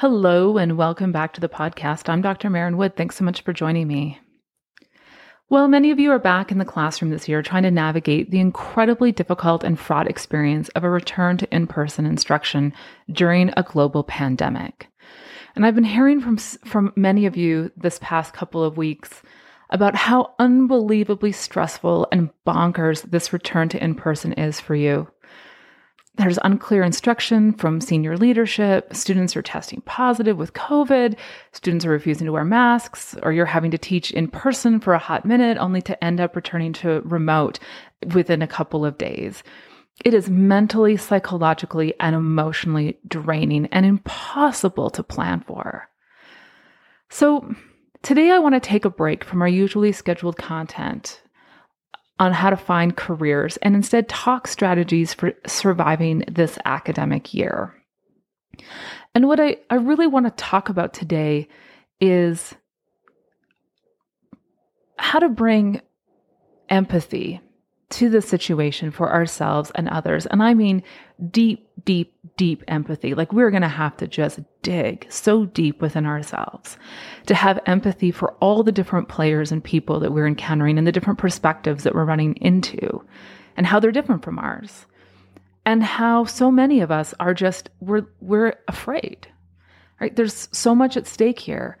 Hello, and welcome back to the podcast. I'm Dr. Maren Wood. Thanks so much for joining me. Well, many of you are back in the classroom this year trying to navigate the incredibly difficult and fraught experience of a return to in person instruction during a global pandemic. And I've been hearing from, from many of you this past couple of weeks about how unbelievably stressful and bonkers this return to in person is for you. There's unclear instruction from senior leadership. Students are testing positive with COVID. Students are refusing to wear masks, or you're having to teach in person for a hot minute only to end up returning to remote within a couple of days. It is mentally, psychologically, and emotionally draining and impossible to plan for. So, today I want to take a break from our usually scheduled content on how to find careers and instead talk strategies for surviving this academic year. And what I, I really want to talk about today is how to bring empathy to the situation for ourselves and others. And I mean deep, deep, deep empathy. Like we're going to have to just dig so deep within ourselves to have empathy for all the different players and people that we're encountering and the different perspectives that we're running into and how they're different from ours. And how so many of us are just we're we're afraid. Right? There's so much at stake here.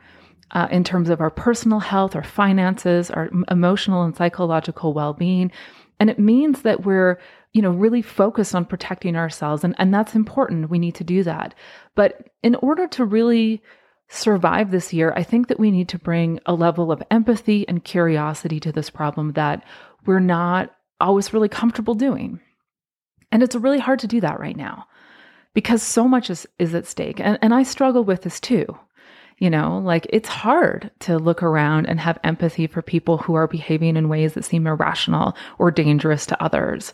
Uh, in terms of our personal health, our finances, our emotional and psychological well being, and it means that we're, you know, really focused on protecting ourselves. And, and that's important. We need to do that. But in order to really survive this year, I think that we need to bring a level of empathy and curiosity to this problem that we're not always really comfortable doing. And it's really hard to do that right now because so much is, is at stake. And, and I struggle with this too. You know, like it's hard to look around and have empathy for people who are behaving in ways that seem irrational or dangerous to others.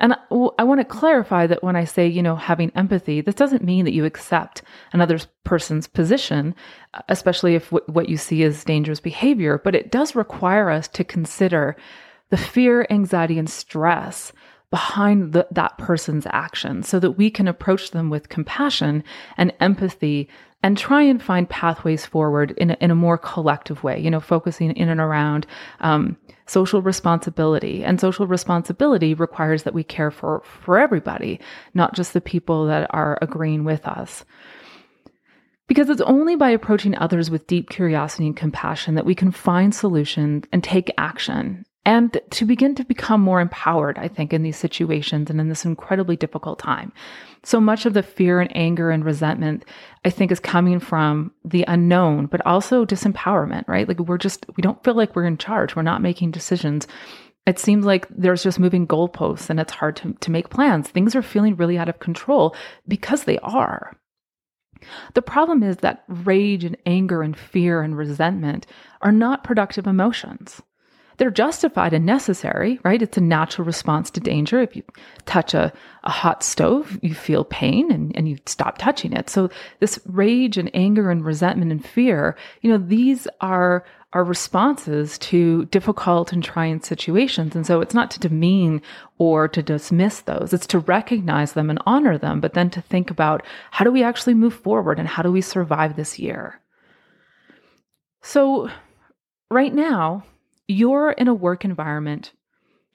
And I want to clarify that when I say, you know, having empathy, this doesn't mean that you accept another person's position, especially if what you see is dangerous behavior, but it does require us to consider the fear, anxiety, and stress behind the, that person's actions so that we can approach them with compassion and empathy and try and find pathways forward in a, in a more collective way, you know, focusing in and around um, social responsibility. And social responsibility requires that we care for, for everybody, not just the people that are agreeing with us. Because it's only by approaching others with deep curiosity and compassion that we can find solutions and take action and to begin to become more empowered, I think, in these situations and in this incredibly difficult time. So much of the fear and anger and resentment, I think, is coming from the unknown, but also disempowerment, right? Like we're just, we don't feel like we're in charge. We're not making decisions. It seems like there's just moving goalposts and it's hard to, to make plans. Things are feeling really out of control because they are. The problem is that rage and anger and fear and resentment are not productive emotions they're justified and necessary, right? It's a natural response to danger. If you touch a, a hot stove, you feel pain and, and you stop touching it. So this rage and anger and resentment and fear, you know, these are our responses to difficult and trying situations. And so it's not to demean or to dismiss those. It's to recognize them and honor them, but then to think about how do we actually move forward and how do we survive this year? So right now, you're in a work environment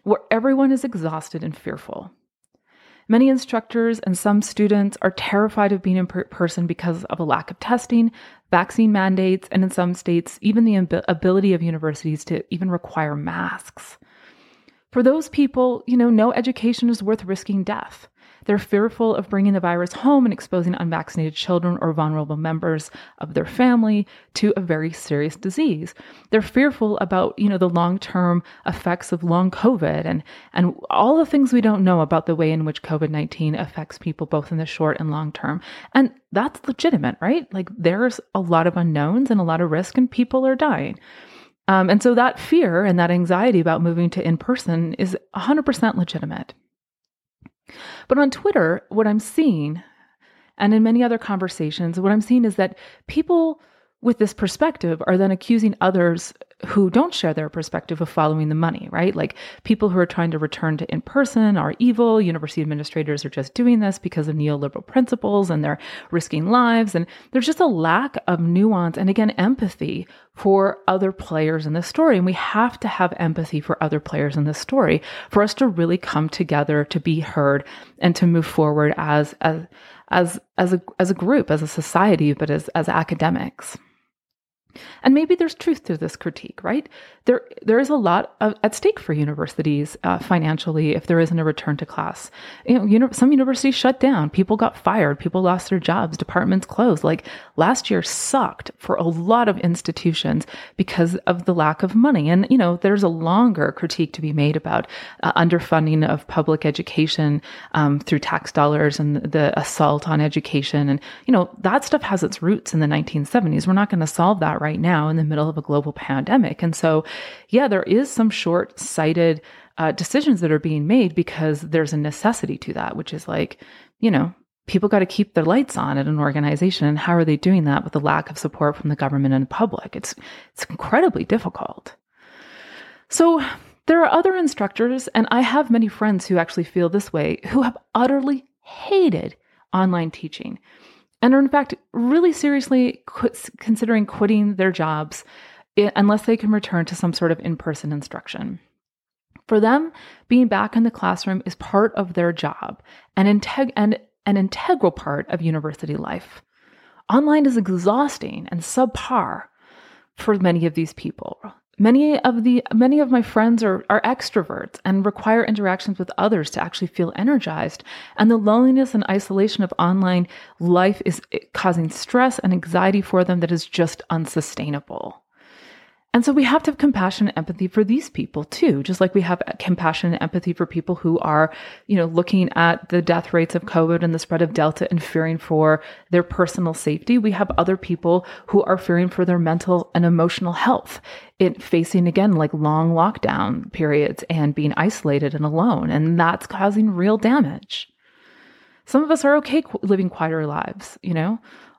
where everyone is exhausted and fearful. Many instructors and some students are terrified of being in person because of a lack of testing, vaccine mandates, and in some states, even the ability of universities to even require masks. For those people, you know, no education is worth risking death. They're fearful of bringing the virus home and exposing unvaccinated children or vulnerable members of their family to a very serious disease. They're fearful about, you know, the long-term effects of long COVID and and all the things we don't know about the way in which COVID-19 affects people both in the short and long term. And that's legitimate, right? Like there's a lot of unknowns and a lot of risk and people are dying. Um, and so that fear and that anxiety about moving to in person is 100% legitimate. But on Twitter, what I'm seeing, and in many other conversations, what I'm seeing is that people with this perspective are then accusing others who don't share their perspective of following the money, right? Like people who are trying to return to in person are evil. University administrators are just doing this because of neoliberal principles and they're risking lives. And there's just a lack of nuance and again, empathy for other players in the story. And we have to have empathy for other players in the story for us to really come together to be heard and to move forward as, as, as, as a, as a group, as a society, but as, as academics. And maybe there's truth to this critique, right? There, there is a lot of, at stake for universities uh, financially if there isn't a return to class. You know, uni- some universities shut down, people got fired, people lost their jobs, departments closed. Like last year sucked for a lot of institutions because of the lack of money. And you know, there's a longer critique to be made about uh, underfunding of public education um, through tax dollars and the assault on education. And you know, that stuff has its roots in the 1970s. We're not going to solve that right now in the middle of a global pandemic. And so, yeah, there is some short sighted uh, decisions that are being made because there's a necessity to that, which is like, you know, people got to keep their lights on at an organization. And how are they doing that with the lack of support from the government and the public? It's, it's incredibly difficult. So, there are other instructors, and I have many friends who actually feel this way, who have utterly hated online teaching and are in fact really seriously considering quitting their jobs unless they can return to some sort of in person instruction. For them, being back in the classroom is part of their job and, integ- and an integral part of university life. Online is exhausting and subpar for many of these people. Many of the many of my friends are, are extroverts and require interactions with others to actually feel energized. And the loneliness and isolation of online life is causing stress and anxiety for them that is just unsustainable. And so we have to have compassion and empathy for these people too, just like we have compassion and empathy for people who are, you know, looking at the death rates of COVID and the spread of Delta and fearing for their personal safety. We have other people who are fearing for their mental and emotional health in facing again like long lockdown periods and being isolated and alone. And that's causing real damage. Some of us are okay living quieter lives, you know.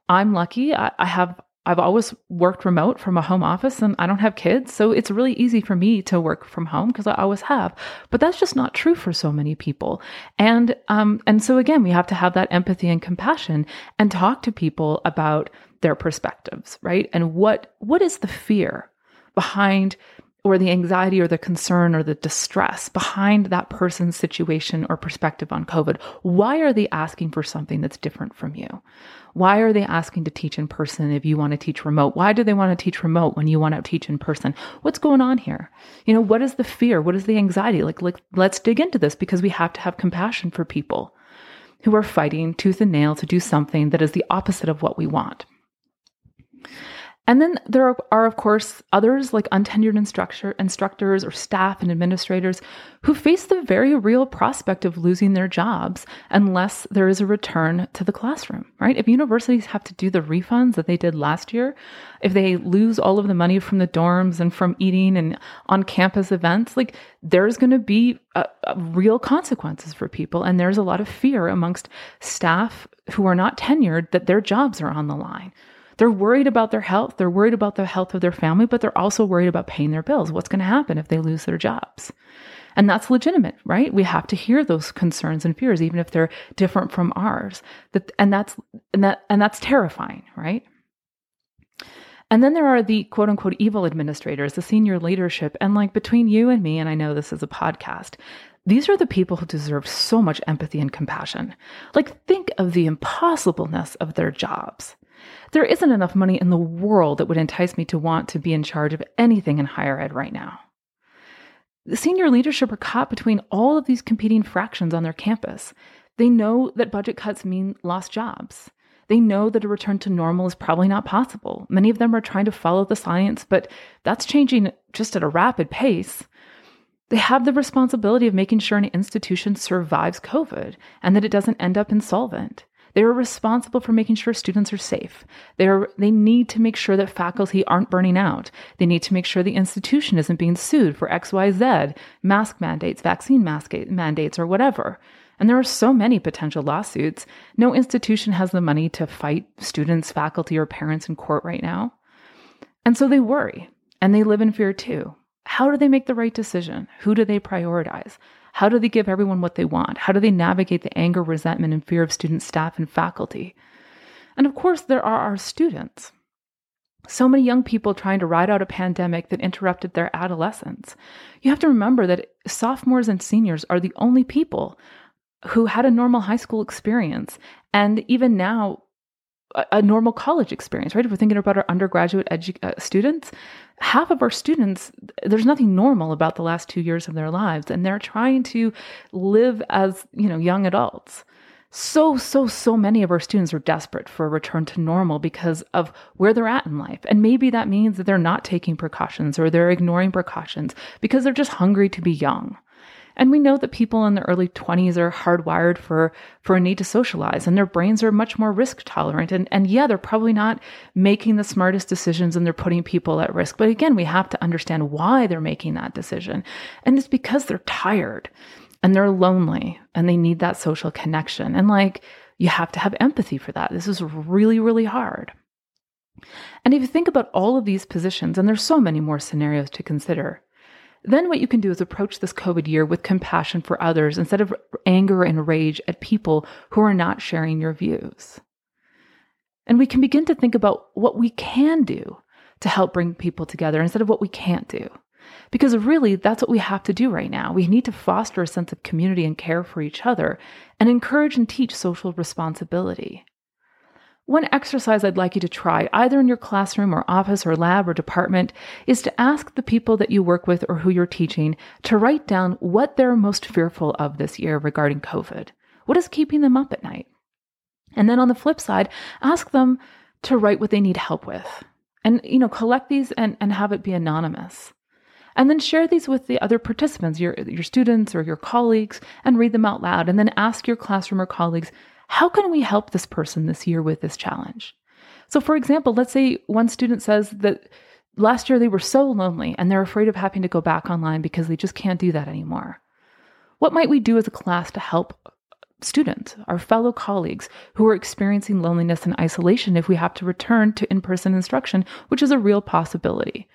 I'm lucky. I, I have I've always worked remote from a home office and I don't have kids. So it's really easy for me to work from home because I always have. But that's just not true for so many people. And, um, and so again, we have to have that empathy and compassion and talk to people about their perspectives, right? And what, what is the fear behind or the anxiety or the concern or the distress behind that person's situation or perspective on COVID? Why are they asking for something that's different from you? Why are they asking to teach in person if you want to teach remote? Why do they want to teach remote when you want to teach in person? What's going on here? You know, what is the fear? What is the anxiety? Like, like let's dig into this because we have to have compassion for people who are fighting tooth and nail to do something that is the opposite of what we want. And then there are, are, of course, others like untenured instructor, instructors or staff and administrators who face the very real prospect of losing their jobs unless there is a return to the classroom, right? If universities have to do the refunds that they did last year, if they lose all of the money from the dorms and from eating and on campus events, like there's going to be a, a real consequences for people. And there's a lot of fear amongst staff who are not tenured that their jobs are on the line they're worried about their health. They're worried about the health of their family, but they're also worried about paying their bills. What's going to happen if they lose their jobs? And that's legitimate, right? We have to hear those concerns and fears, even if they're different from ours. That, and that's, and that, and that's terrifying, right? And then there are the quote unquote evil administrators, the senior leadership. And like between you and me, and I know this is a podcast, these are the people who deserve so much empathy and compassion. Like, think of the impossibleness of their jobs. There isn't enough money in the world that would entice me to want to be in charge of anything in higher ed right now. The senior leadership are caught between all of these competing fractions on their campus. They know that budget cuts mean lost jobs. They know that a return to normal is probably not possible. Many of them are trying to follow the science, but that's changing just at a rapid pace. They have the responsibility of making sure an institution survives COVID and that it doesn't end up insolvent. They are responsible for making sure students are safe. They, are, they need to make sure that faculty aren't burning out. They need to make sure the institution isn't being sued for XYZ, mask mandates, vaccine mask mandates, or whatever. And there are so many potential lawsuits. No institution has the money to fight students, faculty, or parents in court right now. And so they worry and they live in fear too. How do they make the right decision? Who do they prioritize? How do they give everyone what they want? How do they navigate the anger, resentment, and fear of students, staff, and faculty? And of course, there are our students. So many young people trying to ride out a pandemic that interrupted their adolescence. You have to remember that sophomores and seniors are the only people who had a normal high school experience and even now a, normal college experience, right? If we're thinking about our undergraduate edu- uh, students, half of our students, there's nothing normal about the last two years of their lives, and they're trying to live as you know young adults. So, so, so many of our students are desperate for a return to normal because of where they're at in life. And maybe that means that they're not taking precautions or they're ignoring precautions because they're just hungry to be young. And we know that people in the early 20s are hardwired for, for a need to socialize and their brains are much more risk tolerant. And, and yeah, they're probably not making the smartest decisions and they're putting people at risk. But again, we have to understand why they're making that decision. And it's because they're tired and they're lonely and they need that social connection. And like, you have to have empathy for that. This is really, really hard. And if you think about all of these positions, and there's so many more scenarios to consider, then what you can do is approach this COVID year with compassion for others instead of anger and rage at people who are not sharing your views. And we can begin to think about what we can do to help bring people together instead of what we can't do. Because really, that's what we have to do right now. We need to foster a sense of community and care for each other and encourage and teach social responsibility. One exercise I'd like you to try, either in your classroom or office or lab or department, is to ask the people that you work with or who you're teaching to write down what they're most fearful of this year regarding COVID. What is keeping them up at night? And then on the flip side, ask them to write what they need help with. And, you know, collect these and, and have it be anonymous. And then share these with the other participants, your, your students or your colleagues, and read them out loud. And then ask your classroom or colleagues, how can we help this person this year with this challenge? So, for example, let's say one student says that last year they were so lonely and they're afraid of having to go back online because they just can't do that anymore. What might we do as a class to help students, our fellow colleagues who are experiencing loneliness and isolation if we have to return to in person instruction, which is a real possibility?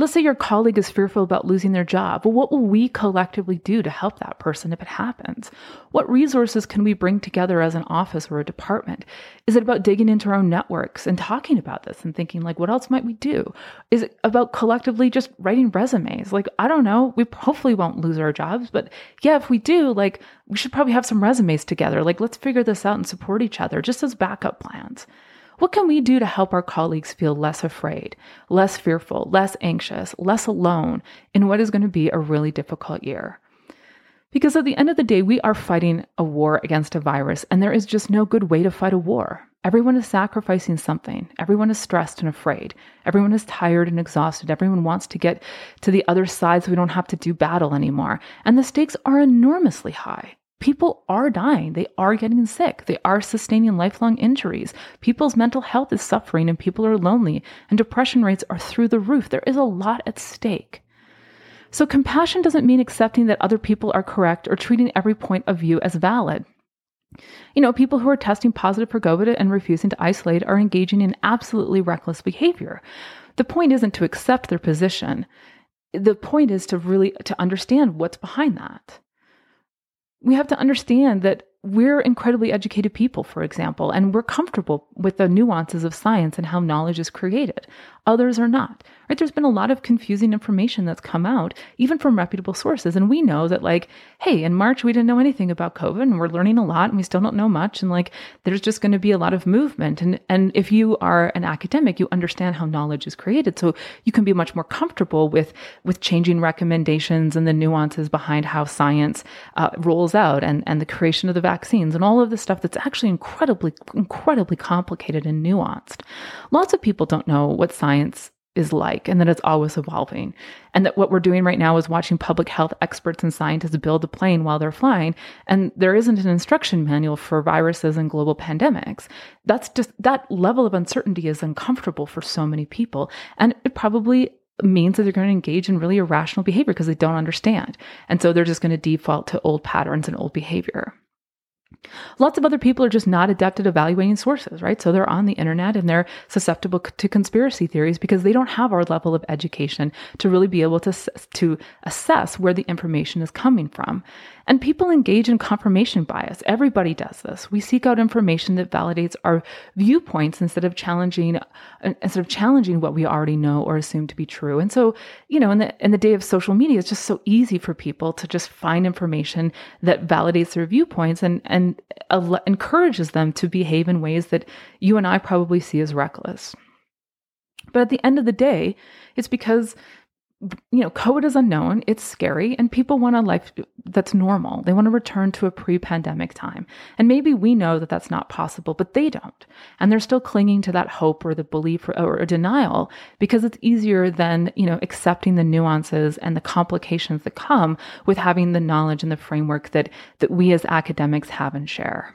Let's say your colleague is fearful about losing their job. Well, what will we collectively do to help that person if it happens? What resources can we bring together as an office or a department? Is it about digging into our own networks and talking about this and thinking, like, what else might we do? Is it about collectively just writing resumes? Like, I don't know. We hopefully won't lose our jobs, but yeah, if we do, like, we should probably have some resumes together. Like, let's figure this out and support each other just as backup plans. What can we do to help our colleagues feel less afraid, less fearful, less anxious, less alone in what is going to be a really difficult year? Because at the end of the day, we are fighting a war against a virus, and there is just no good way to fight a war. Everyone is sacrificing something. Everyone is stressed and afraid. Everyone is tired and exhausted. Everyone wants to get to the other side so we don't have to do battle anymore. And the stakes are enormously high people are dying. They are getting sick. They are sustaining lifelong injuries. People's mental health is suffering and people are lonely and depression rates are through the roof. There is a lot at stake. So, compassion doesn't mean accepting that other people are correct or treating every point of view as valid. You know, people who are testing positive for COVID and refusing to isolate are engaging in absolutely reckless behavior. The point isn't to accept their position. The point is to really to understand what's behind that we have to understand that we're incredibly educated people, for example, and we're comfortable with the nuances of science and how knowledge is created. Others are not. right? There's been a lot of confusing information that's come out, even from reputable sources. And we know that, like, hey, in March, we didn't know anything about COVID and we're learning a lot and we still don't know much. And like, there's just going to be a lot of movement. And, and if you are an academic, you understand how knowledge is created. So you can be much more comfortable with, with changing recommendations and the nuances behind how science uh, rolls out and, and the creation of the vaccines and all of the stuff that's actually incredibly, incredibly complicated and nuanced. Lots of people don't know what science is like and that it's always evolving. And that what we're doing right now is watching public health experts and scientists build a plane while they're flying. And there isn't an instruction manual for viruses and global pandemics. That's just that level of uncertainty is uncomfortable for so many people. And it probably means that they're going to engage in really irrational behavior because they don't understand. And so they're just going to default to old patterns and old behavior. Lots of other people are just not adept at evaluating sources, right? So they're on the internet and they're susceptible to conspiracy theories because they don't have our level of education to really be able to, to assess where the information is coming from. And people engage in confirmation bias. Everybody does this. We seek out information that validates our viewpoints instead of challenging uh, instead of challenging what we already know or assume to be true. And so, you know, in the in the day of social media, it's just so easy for people to just find information that validates their viewpoints and and uh, encourages them to behave in ways that you and I probably see as reckless. But at the end of the day, it's because you know, COVID is unknown, it's scary, and people want a life that's normal. They want to return to a pre pandemic time. And maybe we know that that's not possible, but they don't. And they're still clinging to that hope or the belief or, or denial because it's easier than, you know, accepting the nuances and the complications that come with having the knowledge and the framework that, that we as academics have and share.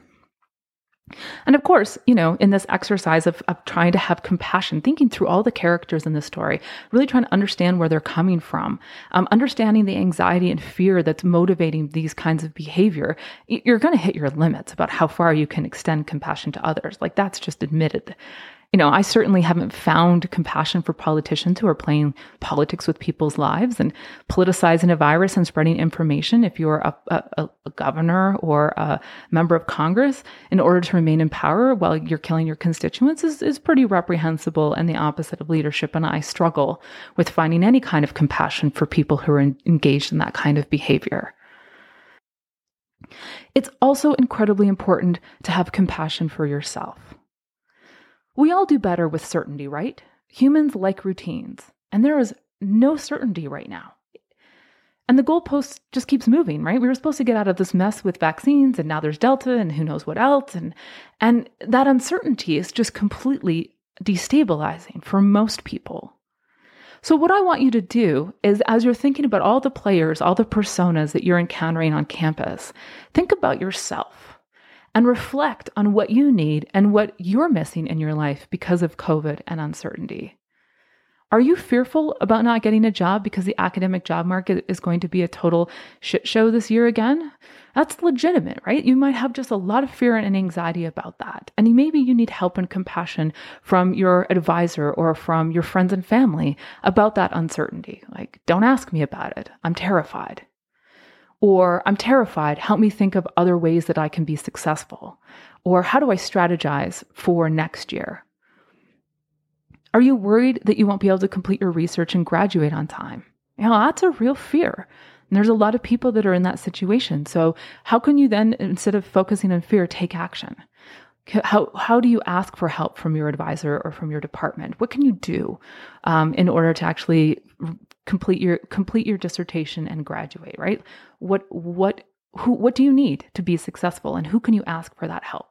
And of course, you know, in this exercise of, of trying to have compassion, thinking through all the characters in the story, really trying to understand where they're coming from, um, understanding the anxiety and fear that's motivating these kinds of behavior, you're going to hit your limits about how far you can extend compassion to others. Like that's just admitted you know, I certainly haven't found compassion for politicians who are playing politics with people's lives and politicizing a virus and spreading information. If you're a, a, a, governor or a member of Congress, in order to remain in power while you're killing your constituents, is, is pretty reprehensible and the opposite of leadership. And I struggle with finding any kind of compassion for people who are in, engaged in that kind of behavior. It's also incredibly important to have compassion for yourself. We all do better with certainty, right? Humans like routines, and there is no certainty right now. And the goalpost just keeps moving, right? We were supposed to get out of this mess with vaccines, and now there's Delta, and who knows what else. And, and that uncertainty is just completely destabilizing for most people. So, what I want you to do is, as you're thinking about all the players, all the personas that you're encountering on campus, think about yourself and reflect on what you need and what you're missing in your life because of COVID and uncertainty. Are you fearful about not getting a job because the academic job market is going to be a total shit show this year again? That's legitimate, right? You might have just a lot of fear and anxiety about that. And maybe you need help and compassion from your advisor or from your friends and family about that uncertainty. Like, don't ask me about it. I'm terrified. Or I'm terrified. Help me think of other ways that I can be successful. Or how do I strategize for next year? Are you worried that you won't be able to complete your research and graduate on time? You know, that's a real fear. And there's a lot of people that are in that situation. So, how can you then, instead of focusing on fear, take action? How, how do you ask for help from your advisor or from your department? What can you do um, in order to actually complete your complete your dissertation and graduate right? What what who what do you need to be successful and who can you ask for that help?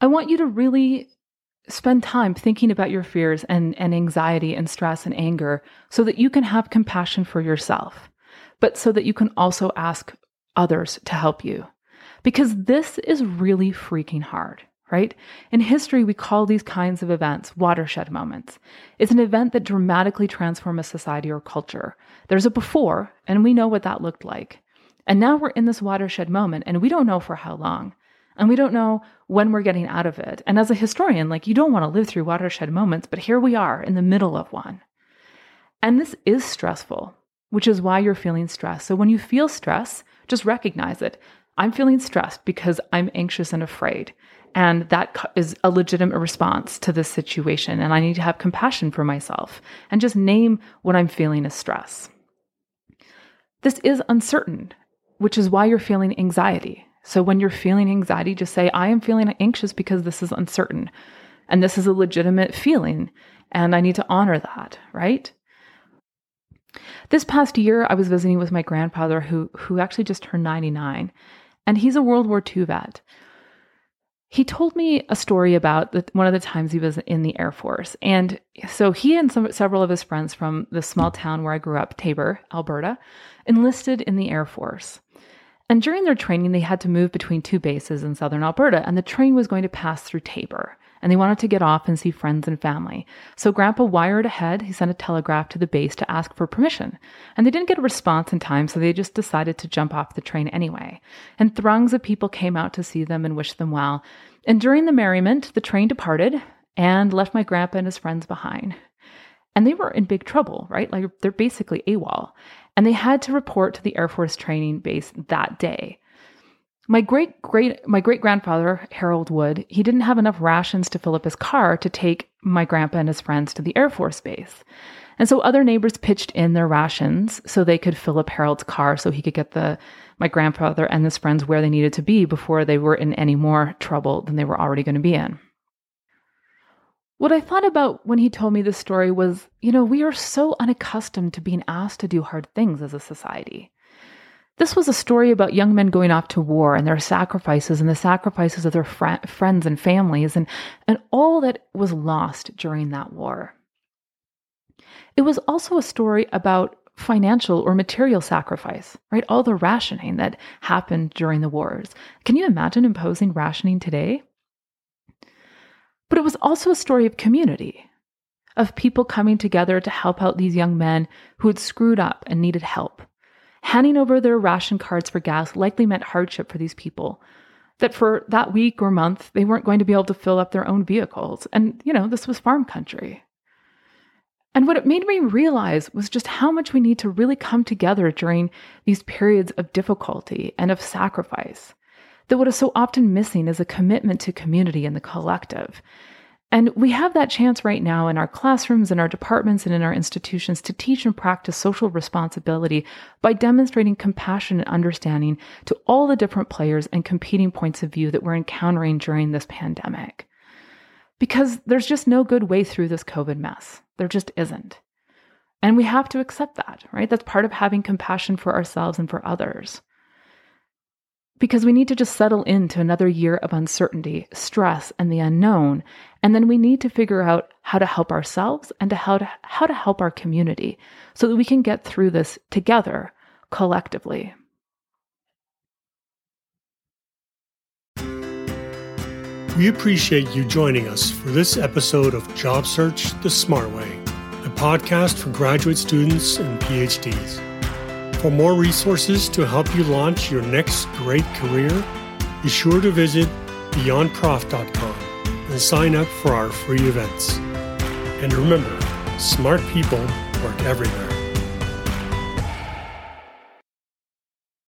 I want you to really spend time thinking about your fears and, and anxiety and stress and anger so that you can have compassion for yourself but so that you can also ask others to help you because this is really freaking hard right? In history, we call these kinds of events watershed moments. It's an event that dramatically transforms a society or culture. There's a before, and we know what that looked like. And now we're in this watershed moment, and we don't know for how long. And we don't know when we're getting out of it. And as a historian, like you don't want to live through watershed moments, but here we are in the middle of one. And this is stressful, which is why you're feeling stress. So when you feel stress, just recognize it. I'm feeling stressed because I'm anxious and afraid. And that is a legitimate response to this situation. And I need to have compassion for myself and just name what I'm feeling as stress. This is uncertain, which is why you're feeling anxiety. So when you're feeling anxiety, just say, I am feeling anxious because this is uncertain. And this is a legitimate feeling. And I need to honor that, right? This past year, I was visiting with my grandfather who, who actually just turned 99, and he's a World War II vet. He told me a story about the, one of the times he was in the Air Force. And so he and some, several of his friends from the small town where I grew up, Taber, Alberta, enlisted in the Air Force. And during their training, they had to move between two bases in southern Alberta, and the train was going to pass through Taber and they wanted to get off and see friends and family. So Grandpa wired ahead. He sent a telegraph to the base to ask for permission. And they didn't get a response in time, so they just decided to jump off the train anyway. And throngs of people came out to see them and wish them well. And during the merriment, the train departed and left my grandpa and his friends behind. And they were in big trouble, right? Like they're basically AWOL. And they had to report to the Air Force training base that day. My great great my great grandfather Harold Wood, he didn't have enough rations to fill up his car to take my grandpa and his friends to the Air Force base. And so other neighbors pitched in their rations so they could fill up Harold's car so he could get the my grandfather and his friends where they needed to be before they were in any more trouble than they were already going to be in. What I thought about when he told me this story was, you know, we are so unaccustomed to being asked to do hard things as a society. This was a story about young men going off to war and their sacrifices and the sacrifices of their fr- friends and families and, and all that was lost during that war. It was also a story about financial or material sacrifice, right? All the rationing that happened during the wars. Can you imagine imposing rationing today? But it was also a story of community, of people coming together to help out these young men who had screwed up and needed help Handing over their ration cards for gas likely meant hardship for these people. That for that week or month, they weren't going to be able to fill up their own vehicles. And, you know, this was farm country. And what it made me realize was just how much we need to really come together during these periods of difficulty and of sacrifice. That what is so often missing is a commitment to community and the collective. And we have that chance right now in our classrooms, in our departments, and in our institutions to teach and practice social responsibility by demonstrating compassion and understanding to all the different players and competing points of view that we're encountering during this pandemic. Because there's just no good way through this COVID mess. There just isn't. And we have to accept that, right? That's part of having compassion for ourselves and for others because we need to just settle into another year of uncertainty, stress, and the unknown. And then we need to figure out how to help ourselves and to how to how to help our community so that we can get through this together collectively. We appreciate you joining us for this episode of Job Search the Smart Way, a podcast for graduate students and PhDs. For more resources to help you launch your next great career, be sure to visit beyondprof.com and sign up for our free events. And remember, smart people work everywhere.